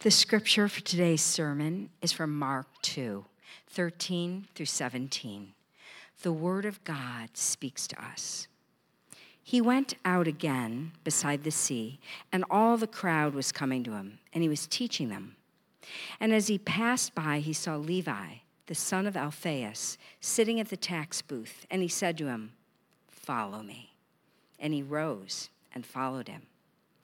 The scripture for today's sermon is from Mark 2 13 through 17. The word of God speaks to us. He went out again beside the sea, and all the crowd was coming to him, and he was teaching them. And as he passed by, he saw Levi, the son of Alphaeus, sitting at the tax booth, and he said to him, Follow me. And he rose and followed him.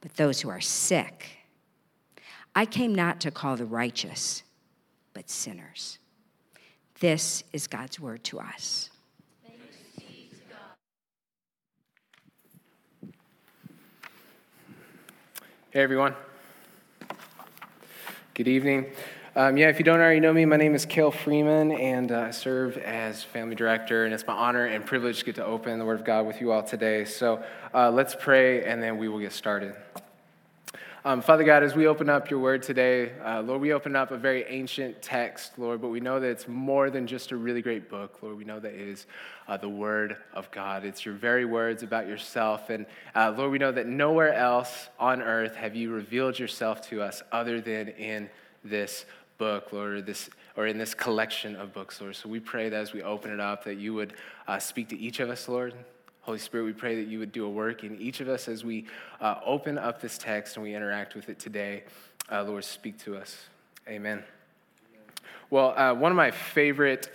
but those who are sick. I came not to call the righteous, but sinners. This is God's word to us. Hey, everyone. Good evening. Um, yeah, if you don't already know me, my name is Kale Freeman, and uh, I serve as family director, and it's my honor and privilege to get to open the Word of God with you all today. So uh, let's pray, and then we will get started. Um, Father God, as we open up your word today, uh, Lord, we open up a very ancient text, Lord, but we know that it's more than just a really great book, Lord. We know that it is uh, the word of God. It's your very words about yourself. And uh, Lord, we know that nowhere else on earth have you revealed yourself to us other than in this book, Lord, or, this, or in this collection of books, Lord. So we pray that as we open it up, that you would uh, speak to each of us, Lord. Holy Spirit, we pray that you would do a work in each of us as we uh, open up this text and we interact with it today. Uh, Lord, speak to us. Amen. Well, uh, one of my favorite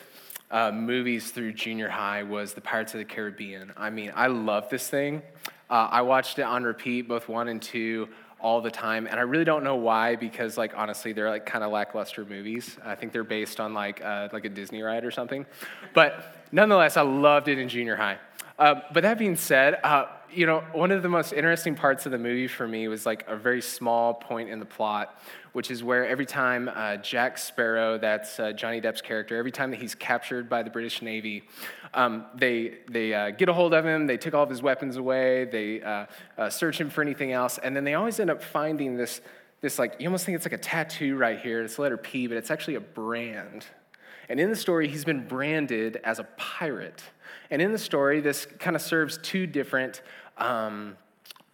uh, movies through junior high was The Pirates of the Caribbean. I mean, I love this thing. Uh, I watched it on repeat, both one and two all the time and i really don't know why because like honestly they're like kind of lackluster movies. I think they're based on like uh, like a disney ride or something. But nonetheless i loved it in junior high. Uh, but that being said, uh, you know, one of the most interesting parts of the movie for me was like a very small point in the plot, which is where every time uh, Jack Sparrow, that's uh, Johnny Depp's character, every time that he's captured by the British Navy, um, they, they uh, get a hold of him, they take all of his weapons away, they uh, search him for anything else, and then they always end up finding this, this like, you almost think it's like a tattoo right here, it's the letter P, but it's actually a brand. And in the story, he's been branded as a pirate. And in the story, this kind of serves two different um,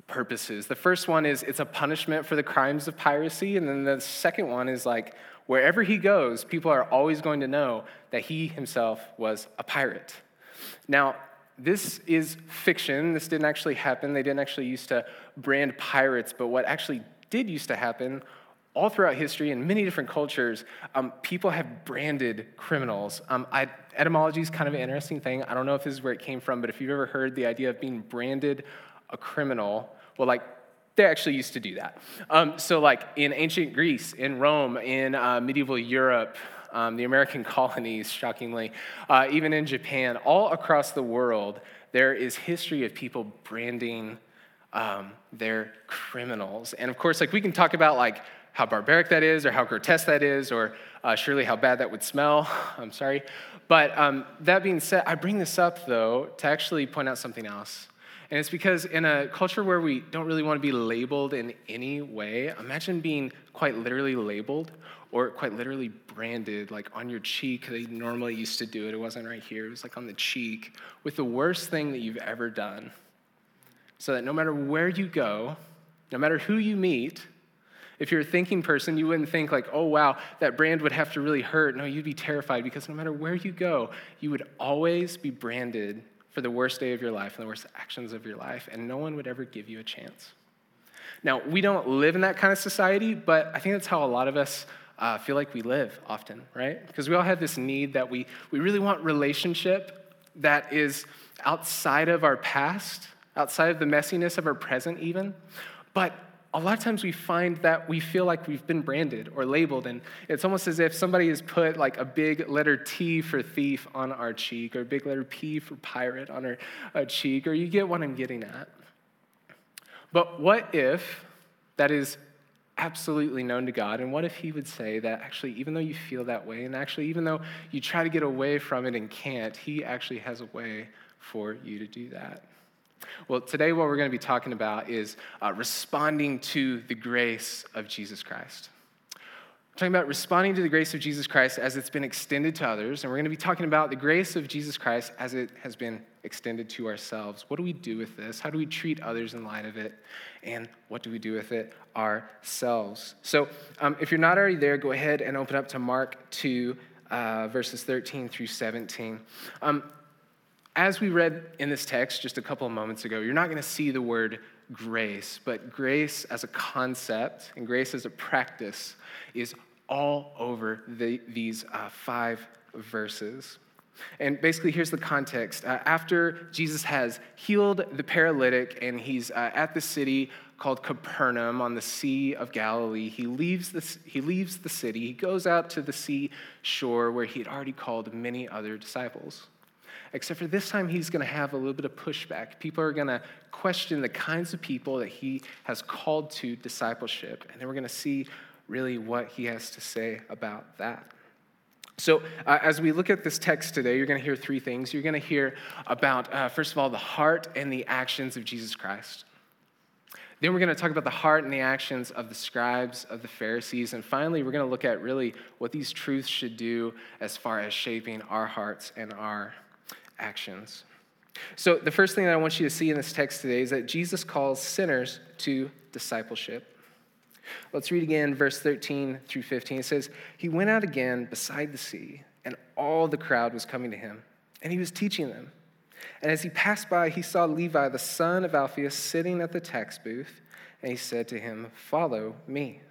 purposes. The first one is it's a punishment for the crimes of piracy. And then the second one is like wherever he goes, people are always going to know that he himself was a pirate. Now, this is fiction. This didn't actually happen. They didn't actually used to brand pirates, but what actually did used to happen all throughout history in many different cultures, um, people have branded criminals. Um, I, etymology is kind of an interesting thing. I don't know if this is where it came from, but if you've ever heard the idea of being branded a criminal, well, like, they actually used to do that. Um, so, like, in ancient Greece, in Rome, in uh, medieval Europe, um, the American colonies, shockingly, uh, even in Japan, all across the world, there is history of people branding um, their criminals. And of course, like, we can talk about, like, how barbaric that is or how grotesque that is or uh, surely how bad that would smell. I'm sorry. But um, that being said, I bring this up though to actually point out something else. And it's because in a culture where we don't really want to be labeled in any way, imagine being quite literally labeled or quite literally branded, like on your cheek. They normally used to do it. It wasn't right here, it was like on the cheek with the worst thing that you've ever done. So that no matter where you go, no matter who you meet, if you're a thinking person, you wouldn't think, like, oh, wow, that brand would have to really hurt. No, you'd be terrified because no matter where you go, you would always be branded for the worst day of your life and the worst actions of your life, and no one would ever give you a chance. Now, we don't live in that kind of society, but I think that's how a lot of us uh, feel like we live often, right? Because we all have this need that we, we really want relationship that is outside of our past, outside of the messiness of our present, even. But a lot of times we find that we feel like we've been branded or labeled, and it's almost as if somebody has put like a big letter T for thief on our cheek, or a big letter P for pirate on our uh, cheek, or you get what I'm getting at. But what if that is absolutely known to God? And what if He would say that actually, even though you feel that way, and actually, even though you try to get away from it and can't, He actually has a way for you to do that? Well, today, what we're going to be talking about is uh, responding to the grace of Jesus Christ. We're talking about responding to the grace of Jesus Christ as it's been extended to others, and we're going to be talking about the grace of Jesus Christ as it has been extended to ourselves. What do we do with this? How do we treat others in light of it? And what do we do with it ourselves? So, um, if you're not already there, go ahead and open up to Mark 2, uh, verses 13 through 17. Um, as we read in this text just a couple of moments ago, you're not going to see the word grace, but grace as a concept and grace as a practice is all over the, these uh, five verses. And basically, here's the context. Uh, after Jesus has healed the paralytic and he's uh, at the city called Capernaum on the Sea of Galilee, he leaves, the, he leaves the city. He goes out to the sea shore where he had already called many other disciples. Except for this time, he's going to have a little bit of pushback. People are going to question the kinds of people that he has called to discipleship. And then we're going to see really what he has to say about that. So, uh, as we look at this text today, you're going to hear three things. You're going to hear about, uh, first of all, the heart and the actions of Jesus Christ. Then we're going to talk about the heart and the actions of the scribes, of the Pharisees. And finally, we're going to look at really what these truths should do as far as shaping our hearts and our actions. So, the first thing that I want you to see in this text today is that Jesus calls sinners to discipleship. Let's read again verse 13 through 15. It says, He went out again beside the sea, and all the crowd was coming to him, and he was teaching them. And as he passed by, he saw Levi, the son of Alphaeus, sitting at the tax booth, and he said to him, Follow me.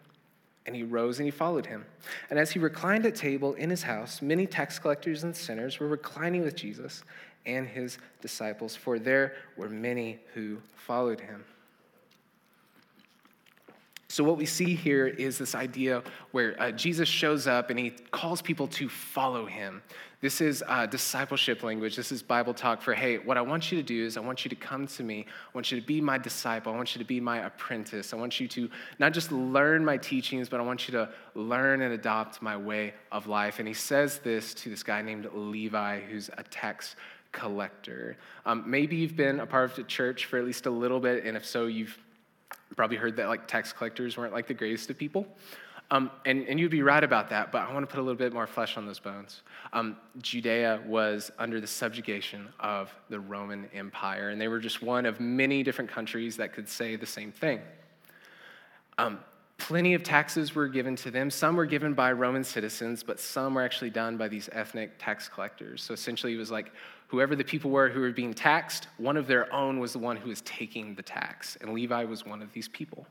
And he rose and he followed him. And as he reclined at table in his house, many tax collectors and sinners were reclining with Jesus and his disciples, for there were many who followed him. So, what we see here is this idea where uh, Jesus shows up and he calls people to follow him. This is uh, discipleship language. This is Bible talk for, hey, what I want you to do is I want you to come to me. I want you to be my disciple. I want you to be my apprentice. I want you to not just learn my teachings, but I want you to learn and adopt my way of life. And he says this to this guy named Levi, who's a tax collector. Um, maybe you've been a part of the church for at least a little bit, and if so, you've probably heard that like tax collectors weren't like the greatest of people. Um, and, and you'd be right about that, but I want to put a little bit more flesh on those bones. Um, Judea was under the subjugation of the Roman Empire, and they were just one of many different countries that could say the same thing. Um, plenty of taxes were given to them. Some were given by Roman citizens, but some were actually done by these ethnic tax collectors. So essentially, it was like whoever the people were who were being taxed, one of their own was the one who was taking the tax. And Levi was one of these people.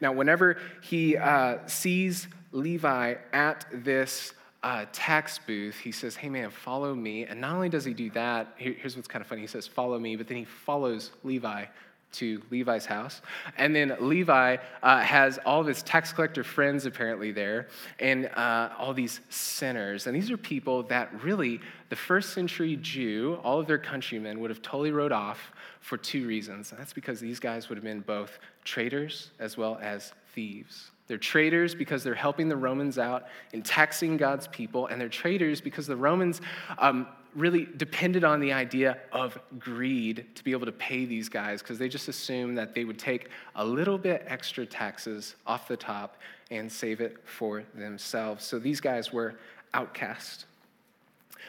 Now, whenever he uh, sees Levi at this uh, tax booth, he says, Hey man, follow me. And not only does he do that, here, here's what's kind of funny. He says, Follow me, but then he follows Levi to Levi's house. And then Levi uh, has all of his tax collector friends apparently there, and uh, all these sinners. And these are people that really, the first century Jew, all of their countrymen would have totally wrote off for two reasons. And that's because these guys would have been both traitors as well as thieves. They're traitors because they're helping the Romans out in taxing God's people, and they're traitors because the Romans um, really depended on the idea of greed to be able to pay these guys because they just assumed that they would take a little bit extra taxes off the top and save it for themselves. So these guys were outcast.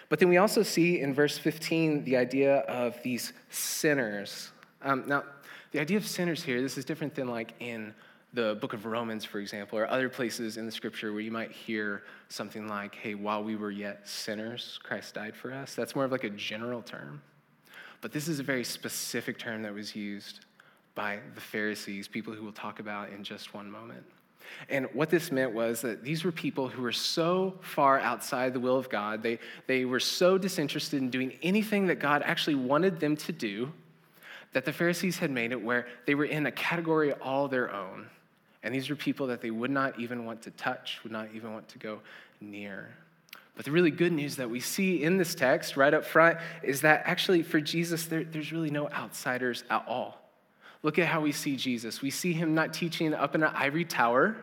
But then we also see in verse 15 the idea of these sinners. Um, now, the idea of sinners here, this is different than like in the book of Romans, for example, or other places in the scripture where you might hear something like, hey, while we were yet sinners, Christ died for us. That's more of like a general term. But this is a very specific term that was used by the Pharisees, people who we'll talk about in just one moment. And what this meant was that these were people who were so far outside the will of God, they, they were so disinterested in doing anything that God actually wanted them to do, that the Pharisees had made it where they were in a category all their own. And these were people that they would not even want to touch, would not even want to go near. But the really good news that we see in this text right up front is that actually for Jesus, there, there's really no outsiders at all. look at how we see Jesus. We see him not teaching up in an ivory tower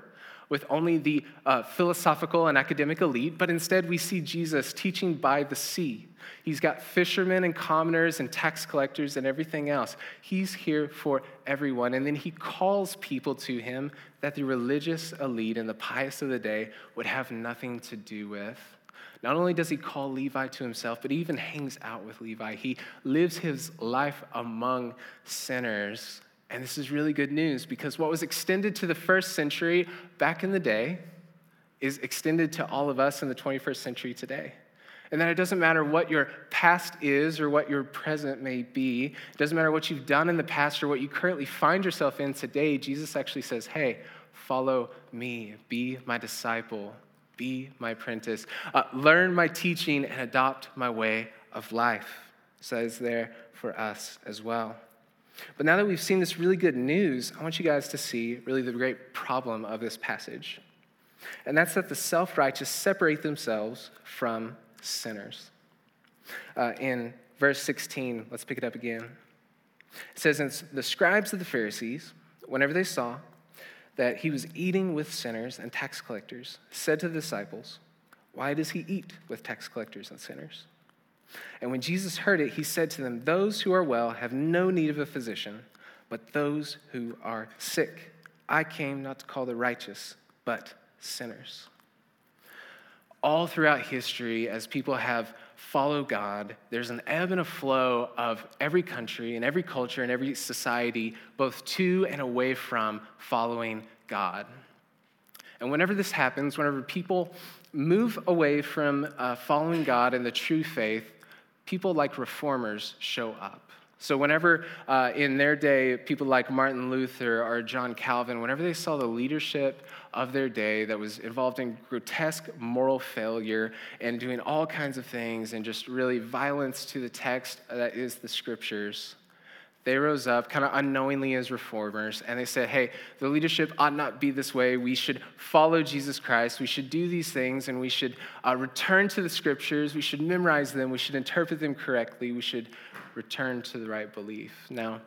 with only the uh, philosophical and academic elite, but instead we see Jesus teaching by the sea. He's got fishermen and commoners and tax collectors and everything else. He's here for everyone. And then he calls people to him that the religious elite and the pious of the day would have nothing to do with. Not only does he call Levi to himself, but he even hangs out with Levi. He lives his life among sinners and this is really good news because what was extended to the first century back in the day is extended to all of us in the 21st century today. And that it doesn't matter what your past is or what your present may be, it doesn't matter what you've done in the past or what you currently find yourself in today. Jesus actually says, Hey, follow me, be my disciple, be my apprentice, uh, learn my teaching, and adopt my way of life. Says there for us as well. But now that we've seen this really good news, I want you guys to see really the great problem of this passage. And that's that the self righteous separate themselves from sinners. Uh, in verse 16, let's pick it up again. It says, And the scribes of the Pharisees, whenever they saw that he was eating with sinners and tax collectors, said to the disciples, Why does he eat with tax collectors and sinners? And when Jesus heard it, he said to them, Those who are well have no need of a physician, but those who are sick. I came not to call the righteous, but sinners. All throughout history, as people have followed God, there's an ebb and a flow of every country and every culture and every society, both to and away from following God. And whenever this happens, whenever people move away from uh, following God and the true faith, people like reformers show up. So, whenever uh, in their day, people like Martin Luther or John Calvin, whenever they saw the leadership of their day that was involved in grotesque moral failure and doing all kinds of things and just really violence to the text that is the scriptures, they rose up kind of unknowingly as reformers and they said, hey, the leadership ought not be this way. We should follow Jesus Christ. We should do these things and we should uh, return to the scriptures. We should memorize them. We should interpret them correctly. We should return to the right belief. Now,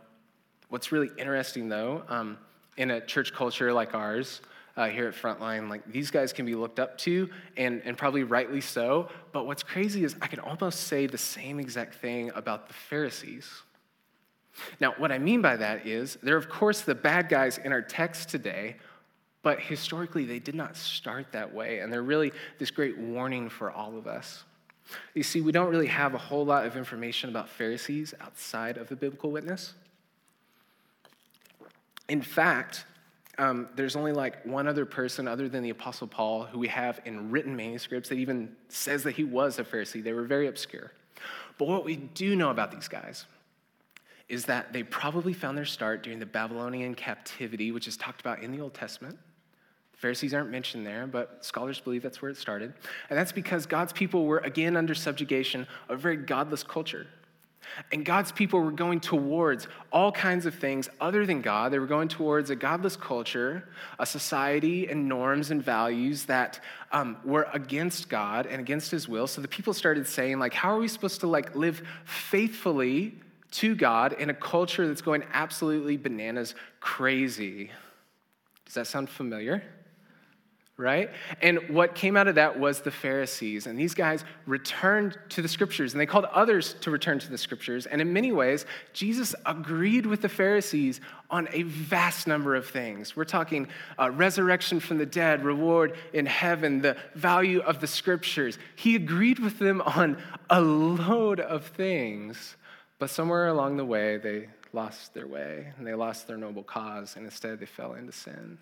what's really interesting though, um, in a church culture like ours, uh, here at Frontline, like these guys can be looked up to, and, and probably rightly so. But what's crazy is I can almost say the same exact thing about the Pharisees. Now, what I mean by that is they're, of course, the bad guys in our text today, but historically they did not start that way, and they're really this great warning for all of us. You see, we don't really have a whole lot of information about Pharisees outside of the biblical witness. In fact, um, there's only like one other person other than the Apostle Paul who we have in written manuscripts that even says that he was a Pharisee. They were very obscure. But what we do know about these guys is that they probably found their start during the Babylonian captivity, which is talked about in the Old Testament. The Pharisees aren't mentioned there, but scholars believe that's where it started. And that's because God's people were again under subjugation of a very godless culture. And God's people were going towards all kinds of things other than God. They were going towards a godless culture, a society and norms and values that um, were against God and against His will. So the people started saying, like, how are we supposed to like live faithfully to God in a culture that's going absolutely bananas crazy. Does that sound familiar? Right? And what came out of that was the Pharisees. And these guys returned to the scriptures and they called others to return to the scriptures. And in many ways, Jesus agreed with the Pharisees on a vast number of things. We're talking uh, resurrection from the dead, reward in heaven, the value of the scriptures. He agreed with them on a load of things. But somewhere along the way, they lost their way and they lost their noble cause, and instead they fell into sin.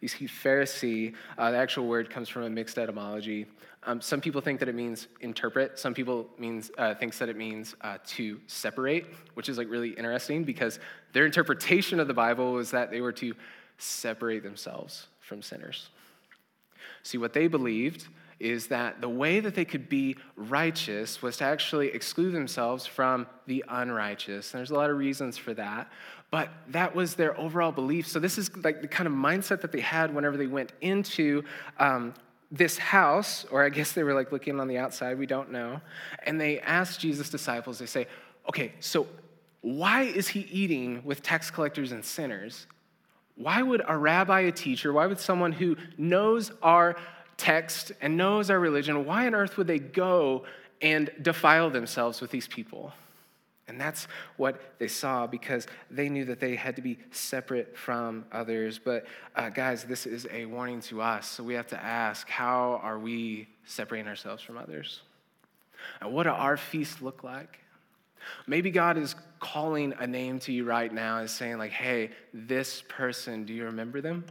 You see, Pharisee, uh, the actual word comes from a mixed etymology. Um, some people think that it means interpret. Some people means uh, thinks that it means uh, to separate, which is like really interesting because their interpretation of the Bible was that they were to separate themselves from sinners. See, what they believed is that the way that they could be righteous was to actually exclude themselves from the unrighteous. And there's a lot of reasons for that, but that was their overall belief. So, this is like the kind of mindset that they had whenever they went into um, this house, or I guess they were like looking on the outside, we don't know. And they asked Jesus' disciples, they say, okay, so why is he eating with tax collectors and sinners? Why would a rabbi, a teacher, why would someone who knows our text and knows our religion, why on earth would they go and defile themselves with these people? And that's what they saw because they knew that they had to be separate from others. But, uh, guys, this is a warning to us. So we have to ask how are we separating ourselves from others? And what do our feasts look like? Maybe God is calling a name to you right now and saying, like, hey, this person, do you remember them?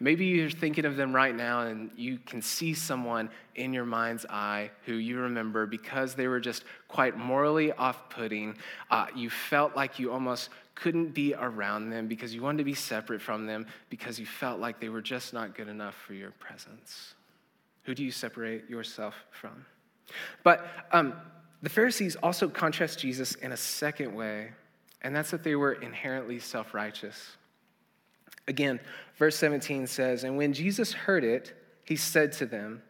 Maybe you're thinking of them right now and you can see someone in your mind's eye who you remember because they were just quite morally off putting. Uh, you felt like you almost couldn't be around them because you wanted to be separate from them because you felt like they were just not good enough for your presence. Who do you separate yourself from? But um, the Pharisees also contrast Jesus in a second way, and that's that they were inherently self righteous. Again, verse 17 says, And when Jesus heard it, he said to them,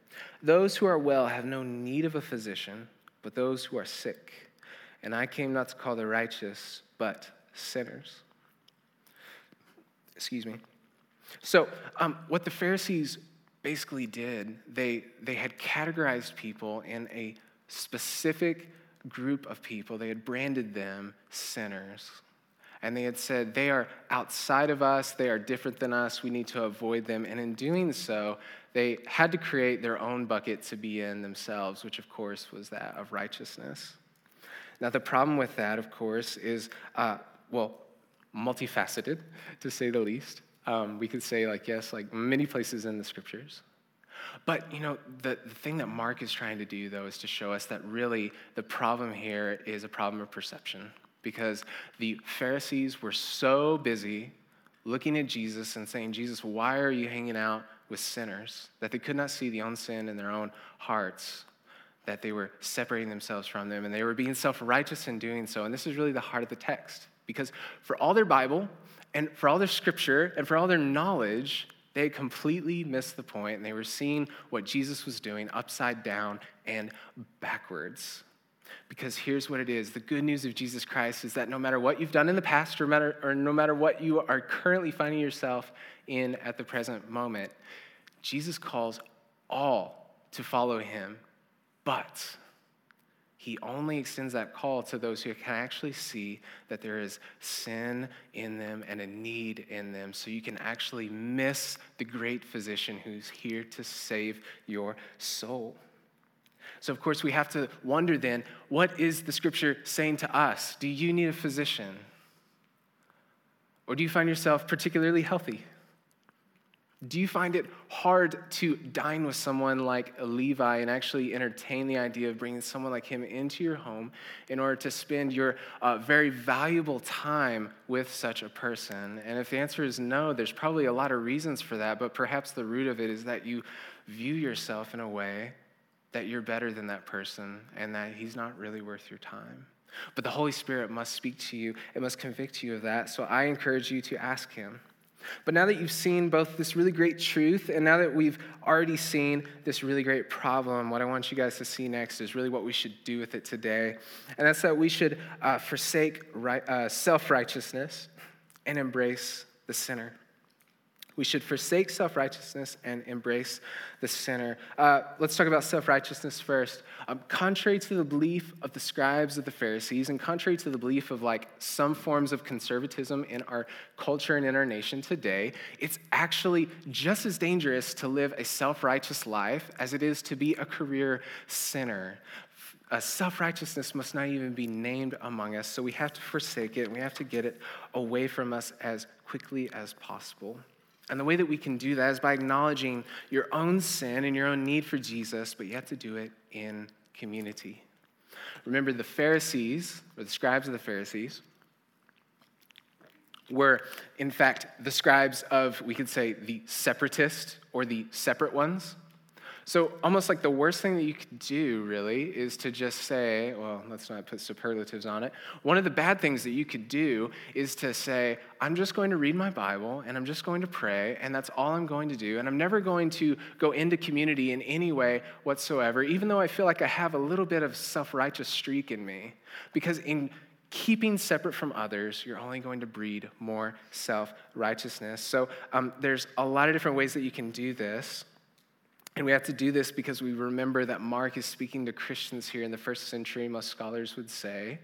Those who are well have no need of a physician, but those who are sick. And I came not to call the righteous, but sinners. Excuse me. So, um, what the Pharisees basically did, they, they had categorized people in a specific group of people. They had branded them sinners and they had said, they are outside of us, they are different than us, we need to avoid them. And in doing so, they had to create their own bucket to be in themselves, which of course was that of righteousness. Now, the problem with that, of course, is, uh, well, multifaceted, to say the least. Um, we could say, like, yes, like many places in the scriptures. But, you know, the, the thing that Mark is trying to do, though, is to show us that really the problem here is a problem of perception because the Pharisees were so busy looking at Jesus and saying, Jesus, why are you hanging out with sinners? That they could not see the own sin in their own hearts, that they were separating themselves from them, and they were being self righteous in doing so. And this is really the heart of the text, because for all their Bible, and for all their scripture, and for all their knowledge, they had completely missed the point, and they were seeing what Jesus was doing upside down and backwards. Because here's what it is the good news of Jesus Christ is that no matter what you've done in the past or, matter, or no matter what you are currently finding yourself in at the present moment, Jesus calls all to follow him, but he only extends that call to those who can actually see that there is sin in them and a need in them, so you can actually miss the great physician who's here to save your soul. So, of course, we have to wonder then what is the scripture saying to us? Do you need a physician? Or do you find yourself particularly healthy? Do you find it hard to dine with someone like Levi and actually entertain the idea of bringing someone like him into your home in order to spend your uh, very valuable time with such a person? And if the answer is no, there's probably a lot of reasons for that, but perhaps the root of it is that you view yourself in a way that you're better than that person and that he's not really worth your time. But the Holy Spirit must speak to you, it must convict you of that. So I encourage you to ask him. But now that you've seen both this really great truth and now that we've already seen this really great problem, what I want you guys to see next is really what we should do with it today. And that's that we should uh, forsake right, uh, self righteousness and embrace the sinner. We should forsake self righteousness and embrace the sinner. Uh, let's talk about self righteousness first. Um, contrary to the belief of the scribes of the Pharisees, and contrary to the belief of like some forms of conservatism in our culture and in our nation today, it's actually just as dangerous to live a self righteous life as it is to be a career sinner. Uh, Self righteousness must not even be named among us, so we have to forsake it and we have to get it away from us as quickly as possible. And the way that we can do that is by acknowledging your own sin and your own need for Jesus, but you have to do it in community. Remember, the Pharisees, or the scribes of the Pharisees, were, in fact, the scribes of, we could say, the separatist or the separate ones. So, almost like the worst thing that you could do, really, is to just say, well, let's not put superlatives on it. One of the bad things that you could do is to say, I'm just going to read my Bible and I'm just going to pray, and that's all I'm going to do. And I'm never going to go into community in any way whatsoever, even though I feel like I have a little bit of self righteous streak in me. Because in keeping separate from others, you're only going to breed more self righteousness. So um, there's a lot of different ways that you can do this. And we have to do this because we remember that Mark is speaking to Christians here in the first century, most scholars would say.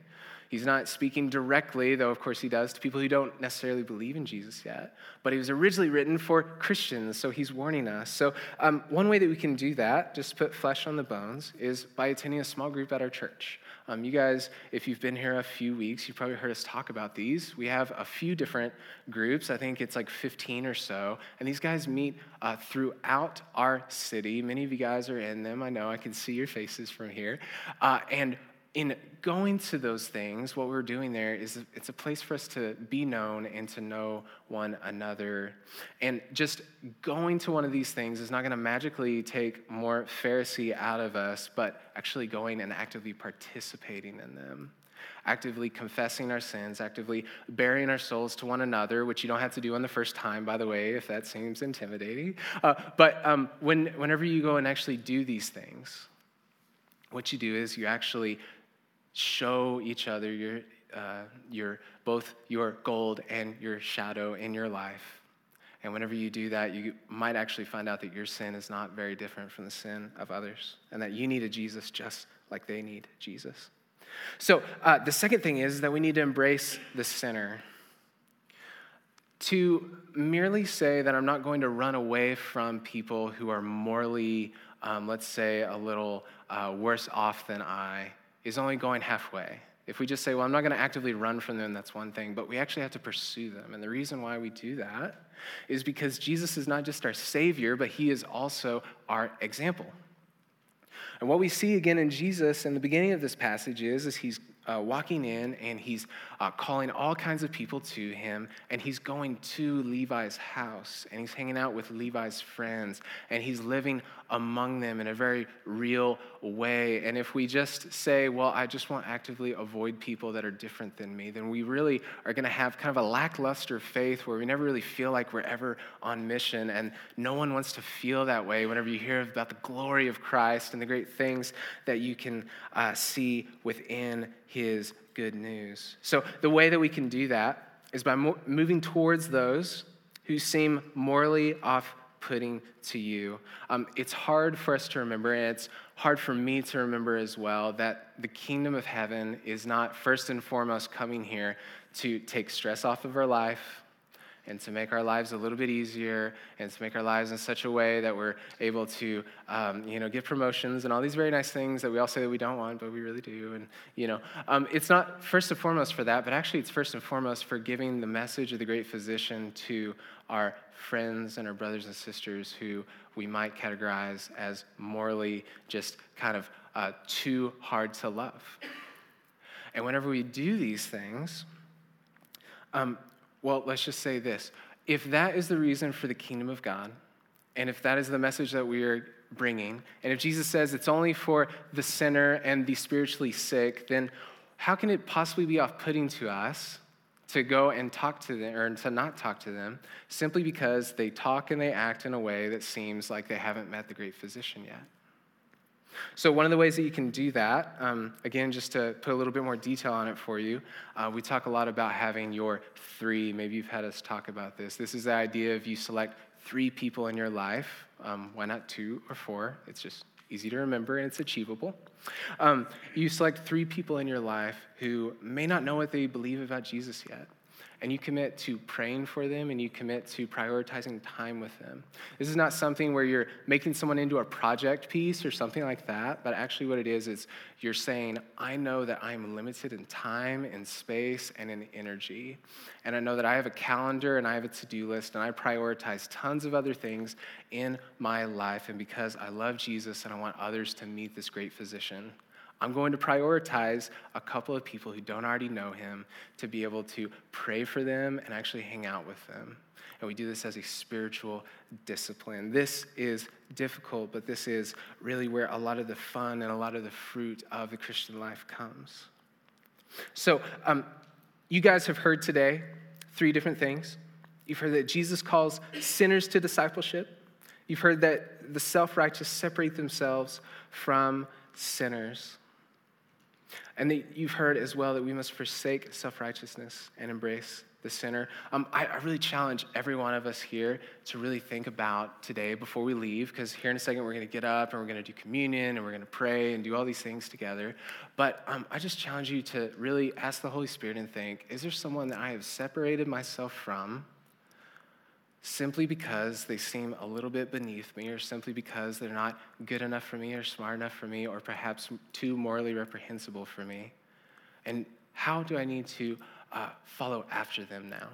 He's not speaking directly, though of course he does, to people who don't necessarily believe in Jesus yet. But he was originally written for Christians, so he's warning us. So, um, one way that we can do that, just put flesh on the bones, is by attending a small group at our church. Um, you guys, if you've been here a few weeks, you've probably heard us talk about these. We have a few different groups. I think it's like 15 or so. And these guys meet uh, throughout our city. Many of you guys are in them. I know I can see your faces from here. Uh, and in going to those things, what we're doing there is it's a place for us to be known and to know one another. And just going to one of these things is not going to magically take more Pharisee out of us, but actually going and actively participating in them. Actively confessing our sins, actively bearing our souls to one another, which you don't have to do on the first time, by the way, if that seems intimidating. Uh, but um, when, whenever you go and actually do these things, what you do is you actually show each other your, uh, your, both your gold and your shadow in your life. And whenever you do that, you might actually find out that your sin is not very different from the sin of others, and that you need a Jesus just like they need Jesus. So, uh, the second thing is that we need to embrace the sinner. To merely say that I'm not going to run away from people who are morally, um, let's say, a little uh, worse off than I, is only going halfway. If we just say, well, I'm not going to actively run from them, that's one thing, but we actually have to pursue them. And the reason why we do that is because Jesus is not just our Savior, but He is also our example. And what we see again in Jesus in the beginning of this passage is, is He's uh, walking in and he's uh, calling all kinds of people to him, and he's going to Levi's house, and he's hanging out with Levi's friends, and he's living among them in a very real way. And if we just say, well, I just want actively avoid people that are different than me, then we really are going to have kind of a lackluster faith where we never really feel like we're ever on mission. And no one wants to feel that way whenever you hear about the glory of Christ and the great things that you can uh, see within his good news. So, the way that we can do that is by mo- moving towards those who seem morally off putting to you. Um, it's hard for us to remember, and it's hard for me to remember as well, that the kingdom of heaven is not first and foremost coming here to take stress off of our life and to make our lives a little bit easier and to make our lives in such a way that we're able to um, you know get promotions and all these very nice things that we all say that we don't want but we really do. And you know um, it's not first and foremost for that but actually it's first and foremost for giving the message of the great physician to our friends and our brothers and sisters who we might categorize as morally just kind of uh, too hard to love. And whenever we do these things um, well, let's just say this. If that is the reason for the kingdom of God, and if that is the message that we are bringing, and if Jesus says it's only for the sinner and the spiritually sick, then how can it possibly be off putting to us to go and talk to them or to not talk to them simply because they talk and they act in a way that seems like they haven't met the great physician yet? So, one of the ways that you can do that, um, again, just to put a little bit more detail on it for you, uh, we talk a lot about having your three. Maybe you've had us talk about this. This is the idea of you select three people in your life. Um, why not two or four? It's just easy to remember and it's achievable. Um, you select three people in your life who may not know what they believe about Jesus yet and you commit to praying for them and you commit to prioritizing time with them. This is not something where you're making someone into a project piece or something like that, but actually, what it is is you're saying, I know that I'm limited in time, in space, and in energy. And I know that I have a calendar and I have a to do list, and I prioritize tons of other things in my life. And because I love Jesus and I want others to meet this great physician, I'm going to prioritize a couple of people who don't already know him to be able to pray for them and actually hang out with them. And we do this as a spiritual discipline. This is difficult, but this is really where a lot of the fun and a lot of the fruit of the Christian life comes. So, um, you guys have heard today three different things. You've heard that Jesus calls sinners to discipleship. You've heard that the self righteous separate themselves from sinners. And that you've heard as well that we must forsake self righteousness and embrace the sinner. Um, I, I, really challenge every one of us here to really think about today before we leave, because here in a second we're going to get up and we're going to do communion and we're going to pray and do all these things together. But um, I just challenge you to really ask the Holy Spirit and think is there someone that I have separated myself from? Simply because they seem a little bit beneath me, or simply because they're not good enough for me, or smart enough for me, or perhaps too morally reprehensible for me. And how do I need to uh, follow after them now.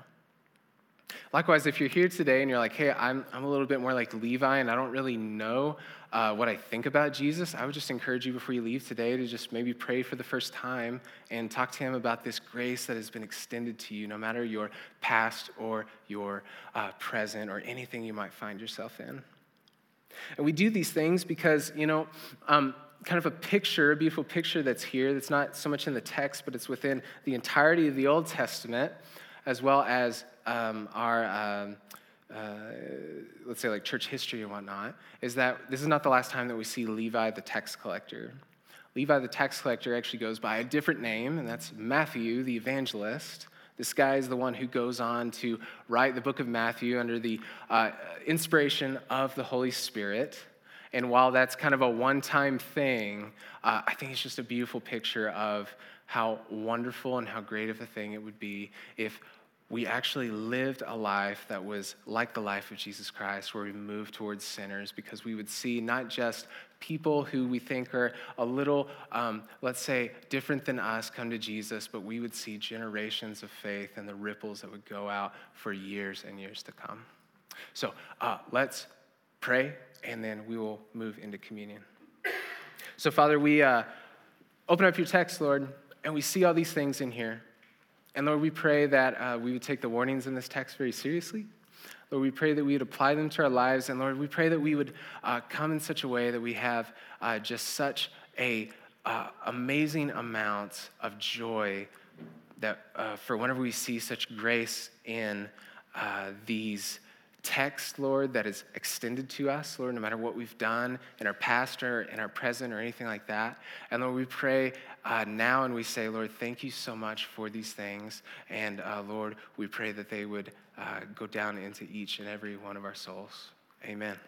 Likewise, if you're here today and you're like, hey, I'm, I'm a little bit more like Levi and I don't really know uh, what I think about Jesus, I would just encourage you before you leave today to just maybe pray for the first time and talk to him about this grace that has been extended to you, no matter your past or your uh, present or anything you might find yourself in. And we do these things because, you know, um, kind of a picture, a beautiful picture that's here, that's not so much in the text, but it's within the entirety of the Old Testament, as well as um, our, um, uh, let's say, like church history and whatnot, is that this is not the last time that we see Levi the tax collector. Levi the tax collector actually goes by a different name, and that's Matthew the evangelist. This guy is the one who goes on to write the book of Matthew under the uh, inspiration of the Holy Spirit. And while that's kind of a one time thing, uh, I think it's just a beautiful picture of how wonderful and how great of a thing it would be if we actually lived a life that was like the life of Jesus Christ, where we moved towards sinners, because we would see not just people who we think are a little, um, let's say, different than us come to Jesus, but we would see generations of faith and the ripples that would go out for years and years to come. So uh, let's pray and then we will move into communion. So, Father, we uh, open up your text, Lord, and we see all these things in here. And Lord, we pray that uh, we would take the warnings in this text very seriously. Lord, we pray that we would apply them to our lives. And Lord, we pray that we would uh, come in such a way that we have uh, just such a uh, amazing amount of joy that uh, for whenever we see such grace in uh, these text, Lord, that is extended to us, Lord, no matter what we've done in our past or in our present or anything like that. And Lord, we pray uh, now and we say, Lord, thank you so much for these things. And uh, Lord, we pray that they would uh, go down into each and every one of our souls. Amen.